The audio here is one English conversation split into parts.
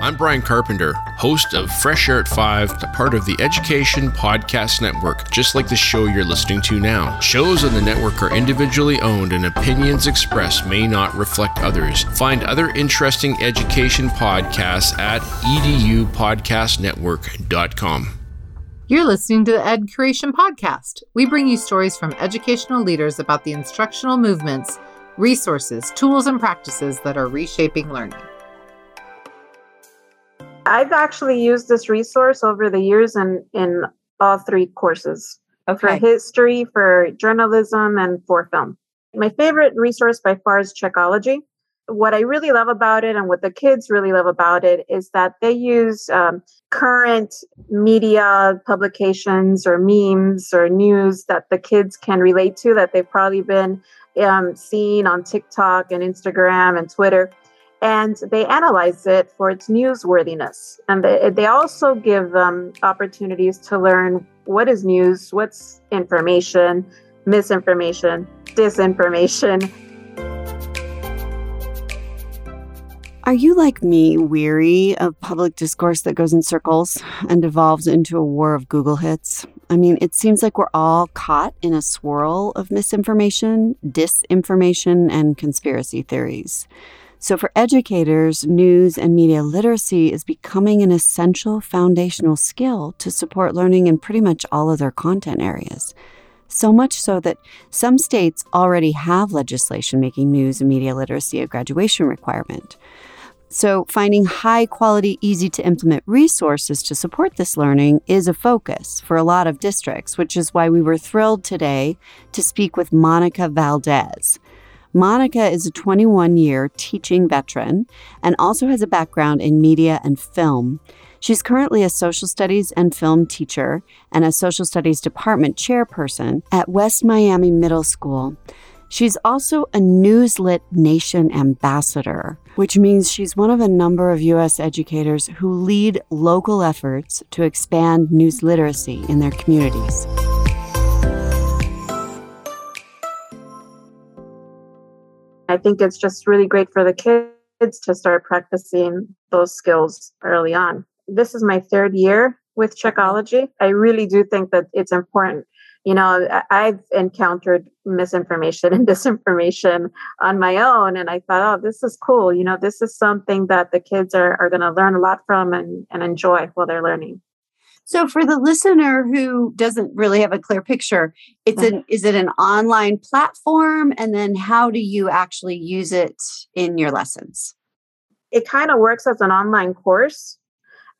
I'm Brian Carpenter, host of Fresh Air at 5, a part of the Education Podcast Network, just like the show you're listening to now. Shows on the network are individually owned and opinions expressed may not reflect others. Find other interesting education podcasts at edupodcastnetwork.com. You're listening to the EdCuration Podcast. We bring you stories from educational leaders about the instructional movements, resources, tools, and practices that are reshaping learning. I've actually used this resource over the years in in all three courses okay. for history, for journalism, and for film. My favorite resource by far is Checkology. What I really love about it and what the kids really love about it is that they use um, current media publications or memes or news that the kids can relate to that they've probably been um, seeing on TikTok and Instagram and Twitter and they analyze it for its newsworthiness. And they, they also give them opportunities to learn what is news, what's information, misinformation, disinformation. Are you like me, weary of public discourse that goes in circles and devolves into a war of Google hits? I mean, it seems like we're all caught in a swirl of misinformation, disinformation, and conspiracy theories. So, for educators, news and media literacy is becoming an essential foundational skill to support learning in pretty much all of their content areas. So much so that some states already have legislation making news and media literacy a graduation requirement. So, finding high quality, easy to implement resources to support this learning is a focus for a lot of districts, which is why we were thrilled today to speak with Monica Valdez. Monica is a 21 year teaching veteran and also has a background in media and film. She's currently a social studies and film teacher and a social studies department chairperson at West Miami Middle School. She's also a Newslit Nation ambassador, which means she's one of a number of U.S. educators who lead local efforts to expand news literacy in their communities. I think it's just really great for the kids to start practicing those skills early on. This is my third year with Checkology. I really do think that it's important. You know, I've encountered misinformation and disinformation on my own, and I thought, oh, this is cool. You know, this is something that the kids are, are going to learn a lot from and, and enjoy while they're learning. So for the listener who doesn't really have a clear picture, it's an is it an online platform and then how do you actually use it in your lessons? It kind of works as an online course.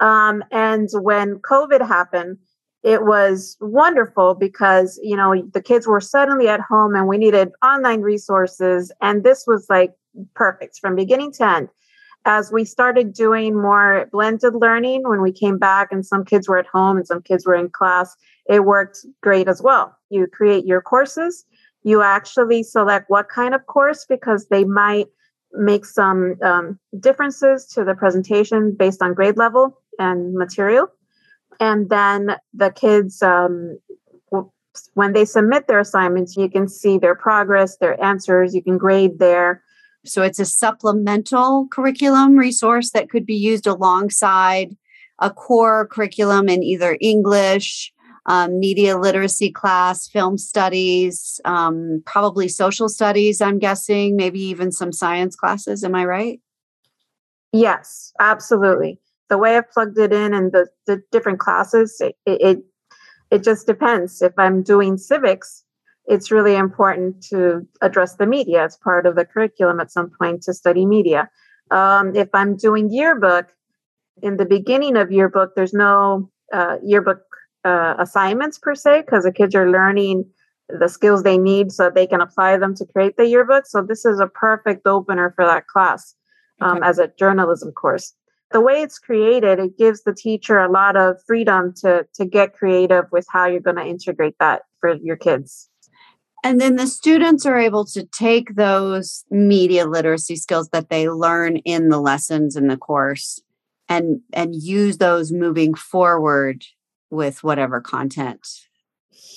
Um, and when COVID happened, it was wonderful because you know the kids were suddenly at home and we needed online resources and this was like perfect from beginning to end as we started doing more blended learning when we came back and some kids were at home and some kids were in class, it worked great as well. You create your courses, you actually select what kind of course because they might make some um, differences to the presentation based on grade level and material. And then the kids, um, when they submit their assignments, you can see their progress, their answers, you can grade there. So it's a supplemental curriculum resource that could be used alongside a core curriculum in either English, um, media literacy class, film studies, um, probably social studies, I'm guessing, maybe even some science classes. Am I right? Yes, absolutely. The way I've plugged it in and the, the different classes, it, it, it just depends. If I'm doing civics, it's really important to address the media as part of the curriculum at some point to study media. Um, if I'm doing yearbook, in the beginning of yearbook, there's no uh, yearbook uh, assignments per se because the kids are learning the skills they need so they can apply them to create the yearbook. So this is a perfect opener for that class um, okay. as a journalism course. The way it's created, it gives the teacher a lot of freedom to to get creative with how you're going to integrate that for your kids. And then the students are able to take those media literacy skills that they learn in the lessons in the course and and use those moving forward with whatever content.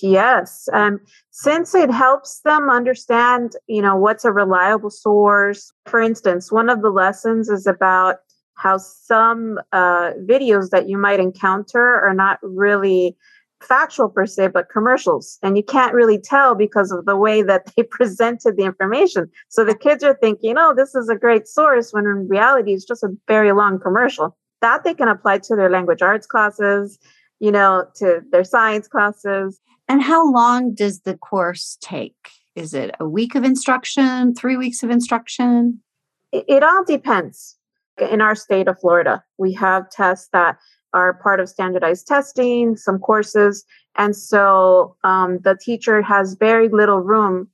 Yes. Um, since it helps them understand, you know, what's a reliable source. For instance, one of the lessons is about how some uh, videos that you might encounter are not really factual per se, but commercials. And you can't really tell because of the way that they presented the information. So the kids are thinking, oh, this is a great source, when in reality, it's just a very long commercial. That they can apply to their language arts classes, you know, to their science classes. And how long does the course take? Is it a week of instruction, three weeks of instruction? It, it all depends. In our state of Florida, we have tests that are part of standardized testing, some courses. And so um, the teacher has very little room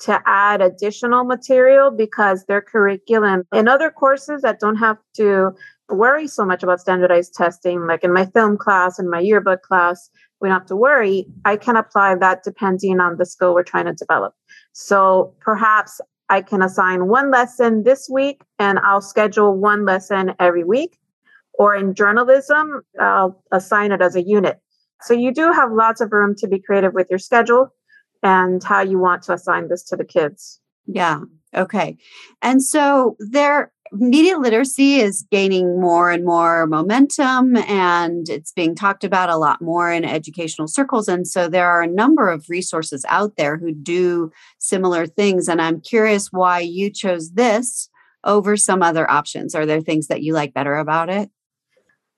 to add additional material because their curriculum in other courses that don't have to worry so much about standardized testing, like in my film class and my yearbook class, we don't have to worry. I can apply that depending on the skill we're trying to develop. So perhaps I can assign one lesson this week and I'll schedule one lesson every week or in journalism, I'll assign it as a unit. So you do have lots of room to be creative with your schedule and how you want to assign this to the kids. Yeah. Okay. And so their media literacy is gaining more and more momentum and it's being talked about a lot more in educational circles. And so there are a number of resources out there who do similar things. And I'm curious why you chose this over some other options. Are there things that you like better about it?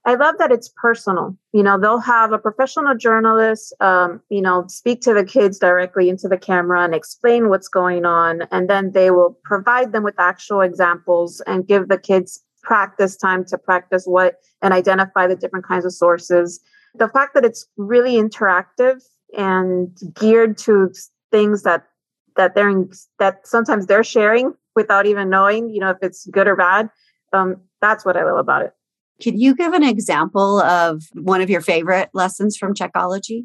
I love that it's personal. You know, they'll have a professional journalist, um, you know, speak to the kids directly into the camera and explain what's going on. And then they will provide them with actual examples and give the kids practice time to practice what and identify the different kinds of sources. The fact that it's really interactive and geared to things that that they're in, that sometimes they're sharing without even knowing, you know, if it's good or bad. Um, that's what I love about it. Can you give an example of one of your favorite lessons from Checkology?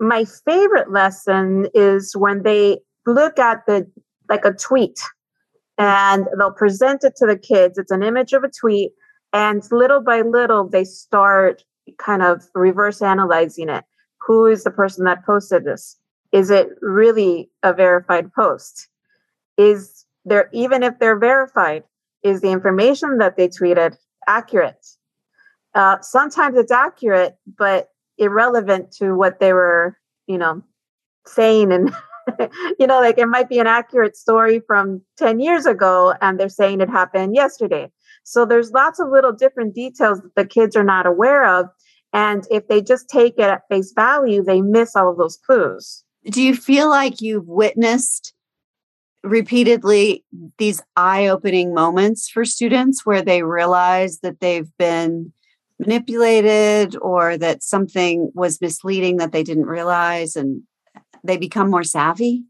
My favorite lesson is when they look at the like a tweet and they'll present it to the kids. It's an image of a tweet, and little by little they start kind of reverse analyzing it. Who is the person that posted this? Is it really a verified post? Is there even if they're verified, is the information that they tweeted accurate? Uh, sometimes it's accurate, but irrelevant to what they were, you know, saying. And, you know, like it might be an accurate story from 10 years ago and they're saying it happened yesterday. So there's lots of little different details that the kids are not aware of. And if they just take it at face value, they miss all of those clues. Do you feel like you've witnessed repeatedly these eye opening moments for students where they realize that they've been manipulated or that something was misleading that they didn't realize and they become more savvy?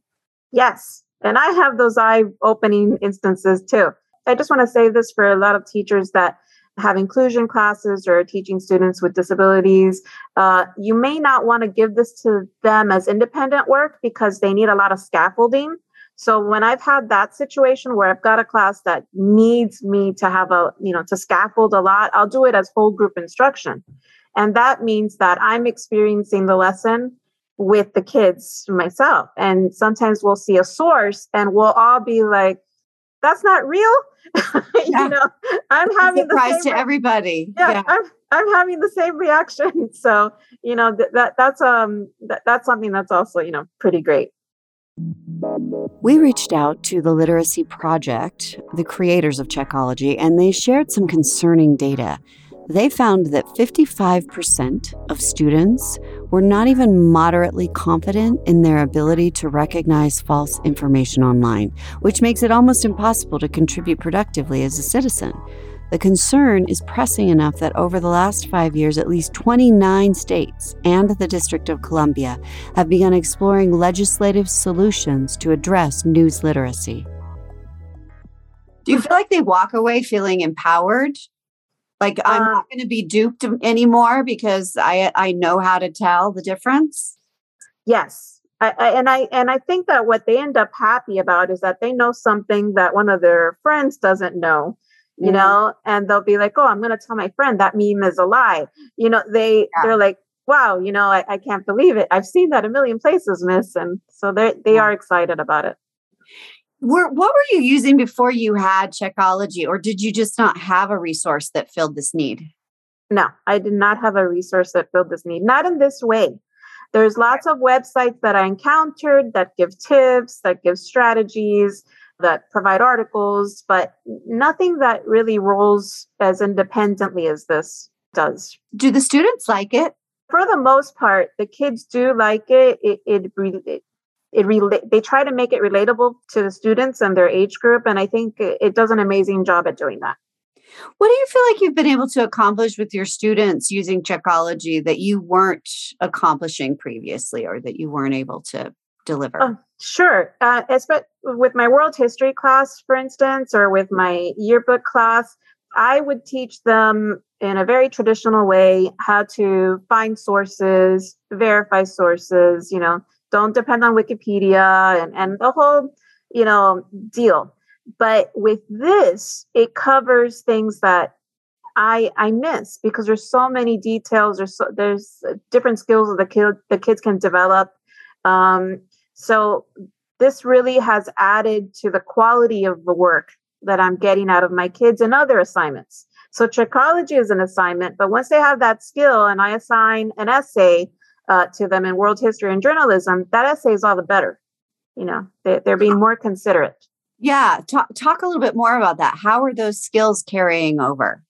Yes. And I have those eye opening instances too. I just want to say this for a lot of teachers that have inclusion classes or teaching students with disabilities. Uh, you may not want to give this to them as independent work because they need a lot of scaffolding. So when I've had that situation where I've got a class that needs me to have a, you know, to scaffold a lot, I'll do it as whole group instruction. And that means that I'm experiencing the lesson with the kids myself. And sometimes we'll see a source and we'll all be like, that's not real. you know, I'm having surprise the to everybody. Yeah, yeah, I'm I'm having the same reaction. So, you know, th- that that's um that, that's something that's also, you know, pretty great. We reached out to the Literacy Project, the creators of Checkology, and they shared some concerning data. They found that 55% of students were not even moderately confident in their ability to recognize false information online, which makes it almost impossible to contribute productively as a citizen. The concern is pressing enough that over the last five years, at least 29 states and the District of Columbia have begun exploring legislative solutions to address news literacy. Do you feel like they walk away feeling empowered? Like I'm uh, not going to be duped anymore because I I know how to tell the difference. Yes, I, I, and I and I think that what they end up happy about is that they know something that one of their friends doesn't know, you mm-hmm. know and they'll be like oh i'm going to tell my friend that meme is a lie you know they yeah. they're like wow you know I, I can't believe it i've seen that a million places miss and so they they are excited about it Were, what were you using before you had Checkology, or did you just not have a resource that filled this need? No, I did not have a resource that filled this need, not in this way. There's lots of websites that I encountered that give tips, that give strategies, that provide articles, but nothing that really rolls as independently as this does. Do the students like it? For the most part, the kids do like it. It it, it, it rela- they try to make it relatable to the students and their age group, and I think it does an amazing job at doing that. What do you feel like you've been able to accomplish with your students using Checkology that you weren't accomplishing previously or that you weren't able to deliver? Oh, sure. Uh, with my world history class, for instance, or with my yearbook class, I would teach them in a very traditional way how to find sources, verify sources, you know, don't depend on Wikipedia and, and the whole, you know, deal. But with this, it covers things that I I miss because there's so many details. There's so, there's different skills that the kid the kids can develop. Um, so this really has added to the quality of the work that I'm getting out of my kids and other assignments. So Checkology is an assignment, but once they have that skill and I assign an essay uh, to them in world history and journalism, that essay is all the better. You know, they, they're being more considerate. Yeah, talk talk a little bit more about that. How are those skills carrying over?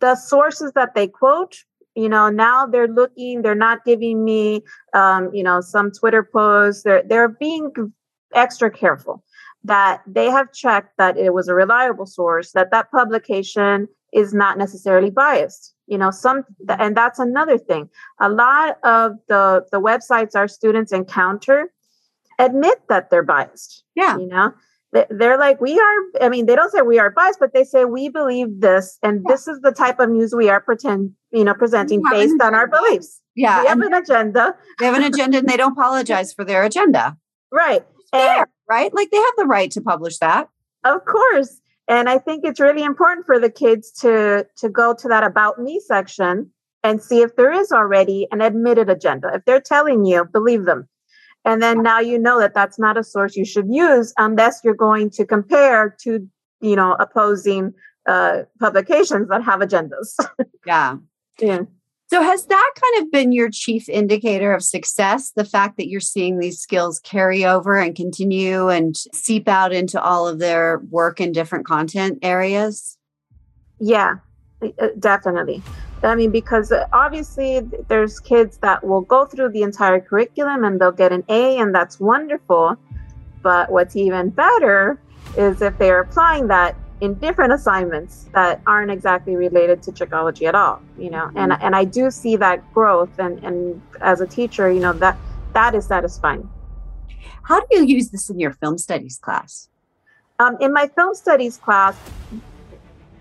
The sources that they quote, you know, now they're looking. They're not giving me, um, you know, some Twitter posts. They're they're being extra careful that they have checked that it was a reliable source. That that publication is not necessarily biased you know some and that's another thing a lot of the the websites our students encounter admit that they're biased yeah you know they're like we are i mean they don't say we are biased but they say we believe this and yeah. this is the type of news we are pretend you know presenting based on our beliefs. Yeah we have an agenda. they have an agenda and they don't apologize for their agenda. Right. Fair, and, right? Like they have the right to publish that. Of course. And i think it's really important for the kids to to go to that about me section and see if there is already an admitted agenda. If they're telling you believe them. And then now you know that that's not a source you should use unless you're going to compare to, you know, opposing uh, publications that have agendas. yeah. Yeah. So, has that kind of been your chief indicator of success? The fact that you're seeing these skills carry over and continue and seep out into all of their work in different content areas? Yeah, definitely. I mean, because uh, obviously there's kids that will go through the entire curriculum and they'll get an A, and that's wonderful. But what's even better is if they're applying that in different assignments that aren't exactly related to Checkology at all, you know. And mm-hmm. and I do see that growth, and and as a teacher, you know that that is satisfying. How do you use this in your film studies class? Um, in my film studies class,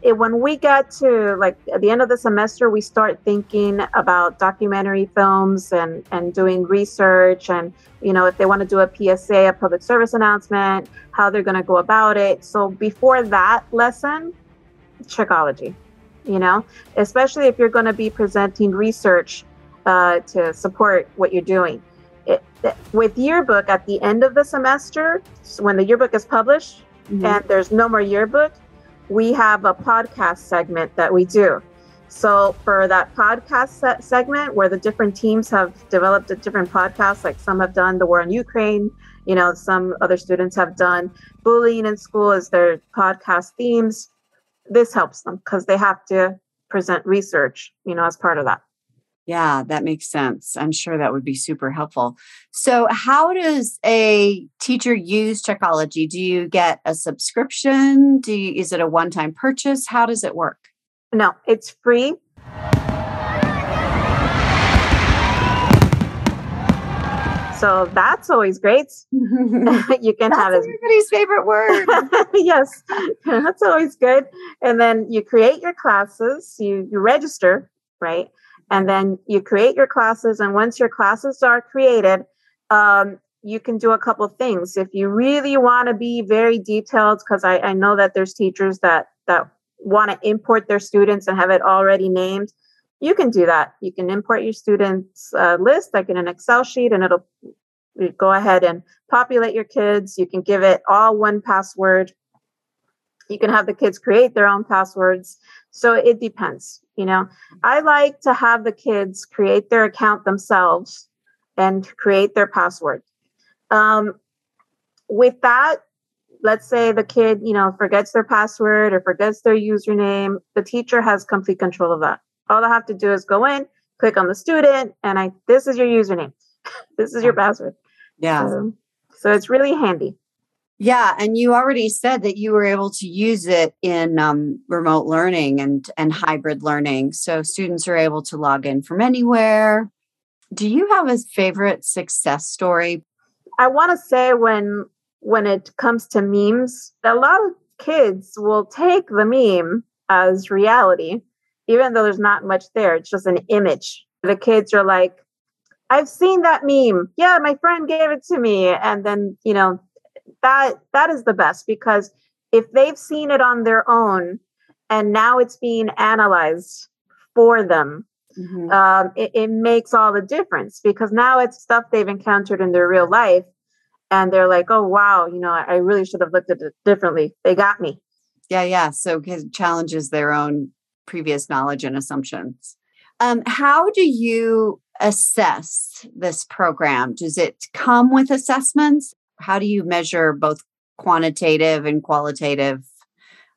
it, when we get to like at the end of the semester, we start thinking about documentary films and and doing research and you know if they want to do a PSA, a public service announcement, how they're going to go about it. So before that lesson, Checkology, you know, especially if you're going to be presenting research uh, to support what you're doing. It, with yearbook at the end of the semester, when the yearbook is published mm-hmm. and there's no more yearbook we have a podcast segment that we do. So for that podcast segment where the different teams have developed a different podcast, like some have done the war in Ukraine, you know, some other students have done bullying in school as their podcast themes. This helps them because they have to present research, you know, as part of that. Yeah, that makes sense. I'm sure that would be super helpful. So, how does a teacher use Checkology? Do you get a subscription? Do you, is it a one-time purchase? How does it work? No, it's free. So that's always great. you can that's have everybody's favorite word. yes, that's always good. And then you create your classes, you, you register, right? And then you create your classes and once your classes are created um, you can do a couple things if you really want to be very detailed because I, I know that there's teachers that that want to import their students and have it already named you can do that you can import your students uh, list like in an excel sheet and it'll go ahead and populate your kids. You can give it all one password. You can have the kids create their own passwords. So it depends. You know, I like to have the kids create their account themselves and create their password. Um, with that, let's say the kid, you know, forgets their password or forgets their username, the teacher has complete control of that. All I have to do is go in, click on the student, and I this is your username. this is your password. Yeah. So, so it's really handy. Yeah, and you already said that you were able to use it in um, remote learning and and hybrid learning, so students are able to log in from anywhere. Do you have a favorite success story? I want to say when when it comes to memes, a lot of kids will take the meme as reality, even though there's not much there. It's just an image. The kids are like, I've seen that meme. Yeah, my friend gave it to me. And then, you know, that that is the best because if they've seen it on their own and now it's being analyzed for them, mm-hmm. um, it, it makes all the difference because now it's stuff they've encountered in their real life and they're like, oh, wow, you know, I really should have looked at it differently. They got me. Yeah, yeah. So it challenges their own previous knowledge and assumptions. Um, how do you assess this program? Does it come with assessments? How do you measure both quantitative and qualitative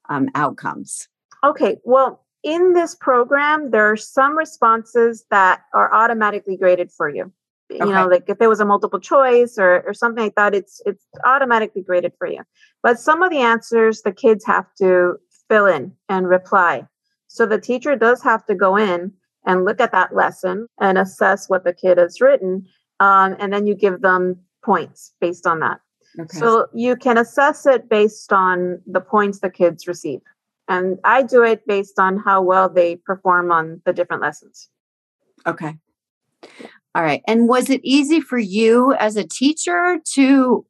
um, outcomes? Okay, well, in this program, there are some responses that are automatically graded for you. You know like if it was a multiple choice or, or something like that it's it's automatically graded for you. But some of the answers the kids have to fill in and reply. So the teacher does have to go in and look at that lesson and assess what the kid has written um, and then you give them points based on that okay. so you can assess it based on the points the kids receive and i do it based on how well they perform on the different lessons okay all right. And was it easy for you as a teacher to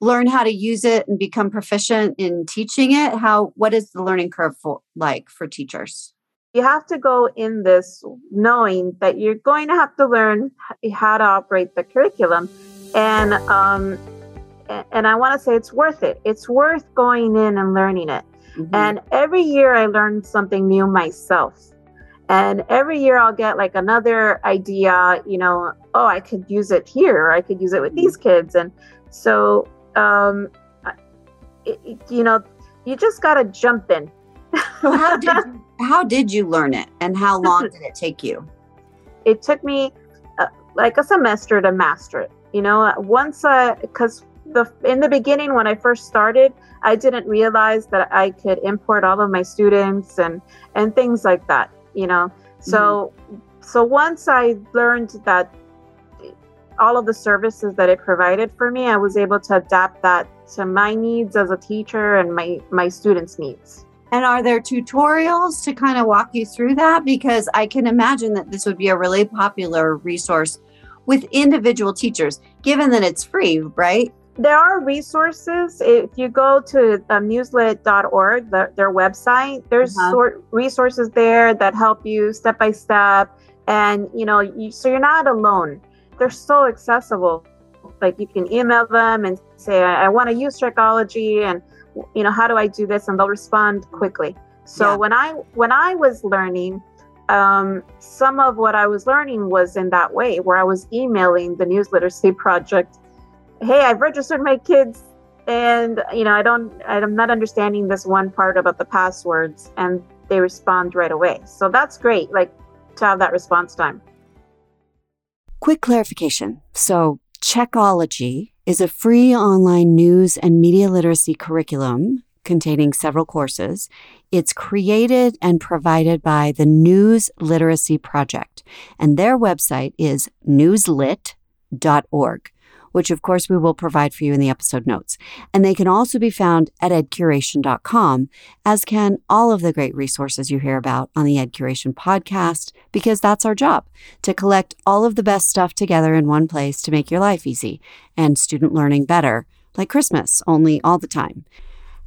learn how to use it and become proficient in teaching it? How what is the learning curve for, like for teachers? You have to go in this knowing that you're going to have to learn how to operate the curriculum and um and I want to say it's worth it. It's worth going in and learning it. Mm-hmm. And every year I learn something new myself. And every year I'll get like another idea, you know, oh, I could use it here, or I could use it with these kids. And so, um, it, you know, you just got to jump in. so how did you, how did you learn it, and how long did it take you? It took me like a semester to master it. You know, once I because the in the beginning when I first started, I didn't realize that I could import all of my students and and things like that you know so mm-hmm. so once i learned that all of the services that it provided for me i was able to adapt that to my needs as a teacher and my my students needs and are there tutorials to kind of walk you through that because i can imagine that this would be a really popular resource with individual teachers given that it's free right there are resources. If you go to um, newslit.org, the, their website, there's uh-huh. sort resources there that help you step by step. And, you know, you, so you're not alone. They're so accessible. Like you can email them and say, I, I want to use Checkology and, you know, how do I do this? And they'll respond quickly. So yeah. when I when I was learning, um, some of what I was learning was in that way, where I was emailing the News Literacy Project hey, I've registered my kids and you know, I don't I'm not understanding this one part about the passwords and they respond right away. So that's great like to have that response time. Quick clarification. So, Checkology is a free online news and media literacy curriculum containing several courses. It's created and provided by the News Literacy Project, and their website is newslit.org which of course we will provide for you in the episode notes. And they can also be found at edcuration.com, as can all of the great resources you hear about on the Ed Curation podcast, because that's our job to collect all of the best stuff together in one place to make your life easy and student learning better, like Christmas, only all the time.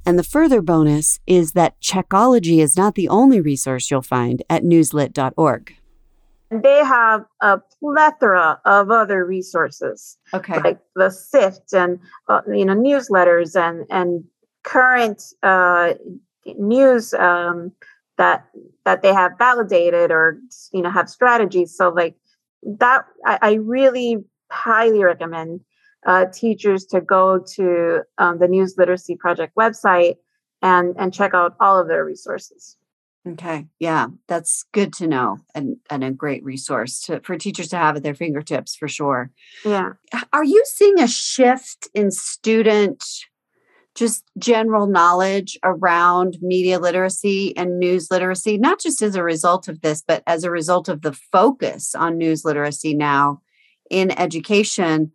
And the further bonus is that Checkology is not the only resource you'll find at newslit.org. They have a plethora of other resources, Okay. like the SIFT and uh, you know newsletters and and current uh, news um, that that they have validated or you know have strategies. So like that, I, I really highly recommend uh, teachers to go to um, the News Literacy Project website and and check out all of their resources. Okay. Yeah, that's good to know and, and a great resource to, for teachers to have at their fingertips for sure. Yeah. Are you seeing a shift in student just general knowledge around media literacy and news literacy, not just as a result of this, but as a result of the focus on news literacy now in education?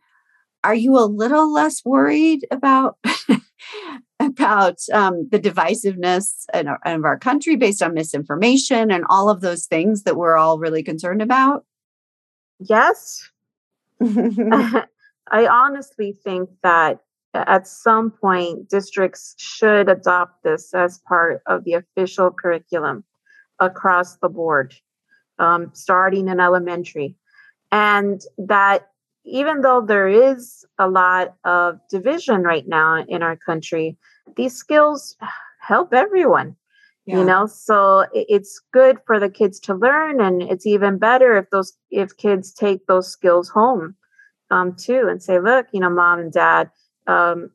Are you a little less worried about about um, the divisiveness our, of our country based on misinformation and all of those things that we're all really concerned about? Yes. I honestly think that at some point districts should adopt this as part of the official curriculum across the board, um, starting in elementary. And that even though there is a lot of division right now in our country, these skills help everyone. Yeah. You know, so it's good for the kids to learn, and it's even better if those if kids take those skills home um, too, and say, "Look, you know, mom and dad, um,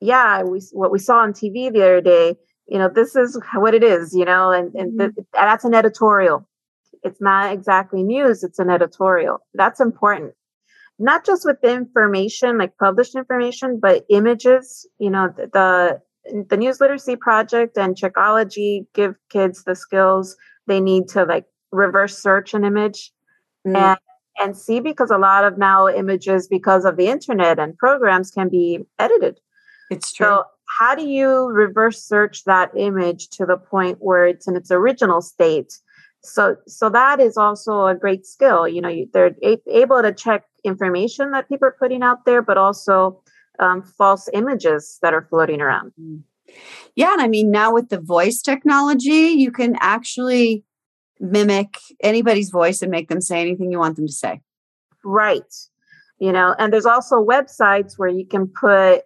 yeah, we what we saw on TV the other day. You know, this is what it is. You know, and and th- that's an editorial. It's not exactly news; it's an editorial. That's important not just with the information like published information but images you know the the, the news literacy project and checkology give kids the skills they need to like reverse search an image Mm, and and see because a lot of now images because of the internet and programs can be edited. It's true. so how do you reverse search that image to the point where it's in its original state? So so that is also a great skill you know you, they're a- able to check information that people are putting out there but also um, false images that are floating around Yeah, and I mean now with the voice technology, you can actually mimic anybody's voice and make them say anything you want them to say. right you know and there's also websites where you can put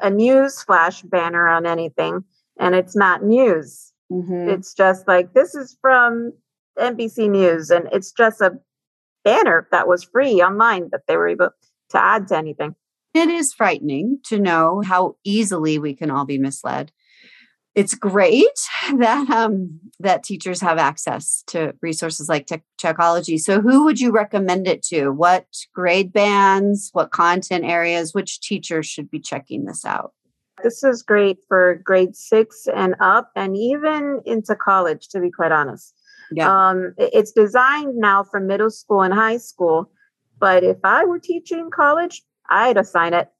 a news flash banner on anything and it's not news Mhm. It's just like this is from NBC News, and it's just a banner that was free online that they were able to add to anything. It is frightening to know how easily we can all be misled. It's great that um, that teachers have access to resources like tech Checkology. So, who would you recommend it to? What grade bands? What content areas? Which teachers should be checking this out? This is great for grade six and up, and even into college, to be quite honest. Um, it's designed now for middle school and high school, but if I were teaching college, I'd assign it.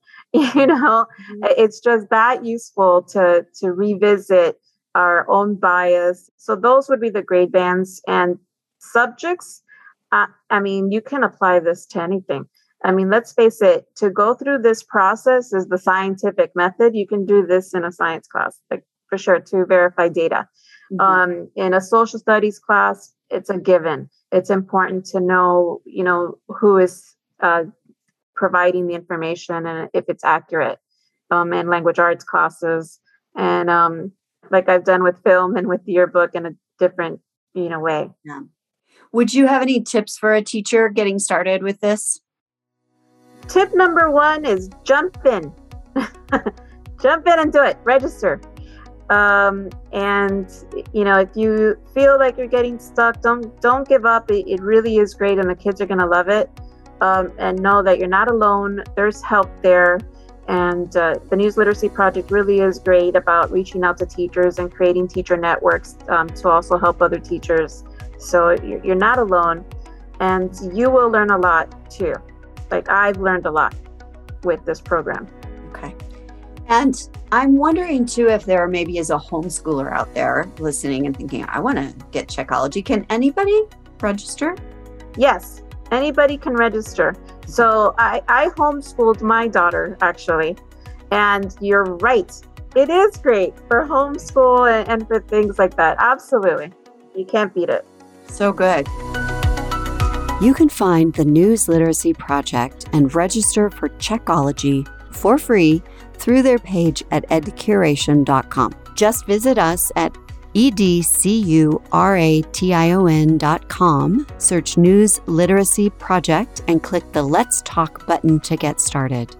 You know, it's just that useful to to revisit our own bias. So those would be the grade bands and subjects. Uh, I mean, you can apply this to anything. I mean, let's face it, to go through this process is the scientific method. You can do this in a science class, like for sure, to verify data. Mhm. Um, in a social studies class, it's a given. It's important to know, you know, who is uh, providing the information and if it's accurate. Um, in language arts classes, and um, like I've done with film and with yearbook in a different, you know, way. Would you have any tips for a teacher getting started with this? Tip number one is jump in. jump in and do it. Register. Um, and you know, if you feel like you're getting stuck, don't don't give up. It, it really is great, and the kids are gonna love it. Um, and know that you're not alone. There's help there. And uh, the News Literacy Project really is great about reaching out to teachers and creating teacher networks um, to also help other teachers. So you're, you're not alone, and you will learn a lot too. Like I've learned a lot with this program. And I'm wondering too if there maybe is a homeschooler out there listening and thinking, I want to get Checkology. Can anybody register? Yes, anybody can register. So I, I homeschooled my daughter actually. And you're right. It is great for homeschool and, and for things like that. Absolutely. You can't beat it. So good. You can find the News Literacy Project and register for Checkology for free through their page at edcuration.com. Just visit us at edcuration.com, search News Literacy Project, and click the Let's Talk button to get started.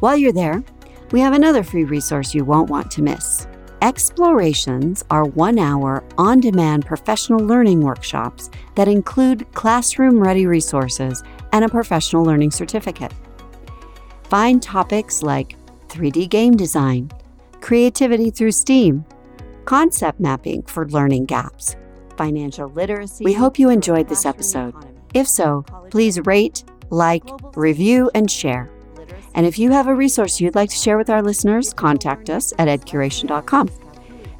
While you're there, we have another free resource you won't want to miss. Explorations are one hour on demand professional learning workshops that include classroom ready resources and a professional learning certificate. Find topics like 3D game design, creativity through STEAM, concept mapping for learning gaps, financial literacy. We hope you enjoyed this episode. If so, please rate, like, review, and share. And if you have a resource you'd like to share with our listeners, contact us at edcuration.com.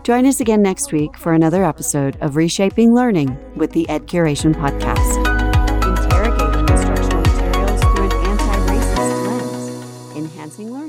Join us again next week for another episode of Reshaping Learning with the EdCuration Podcast. Interrogating instructional materials through an anti racist lens, enhancing learning.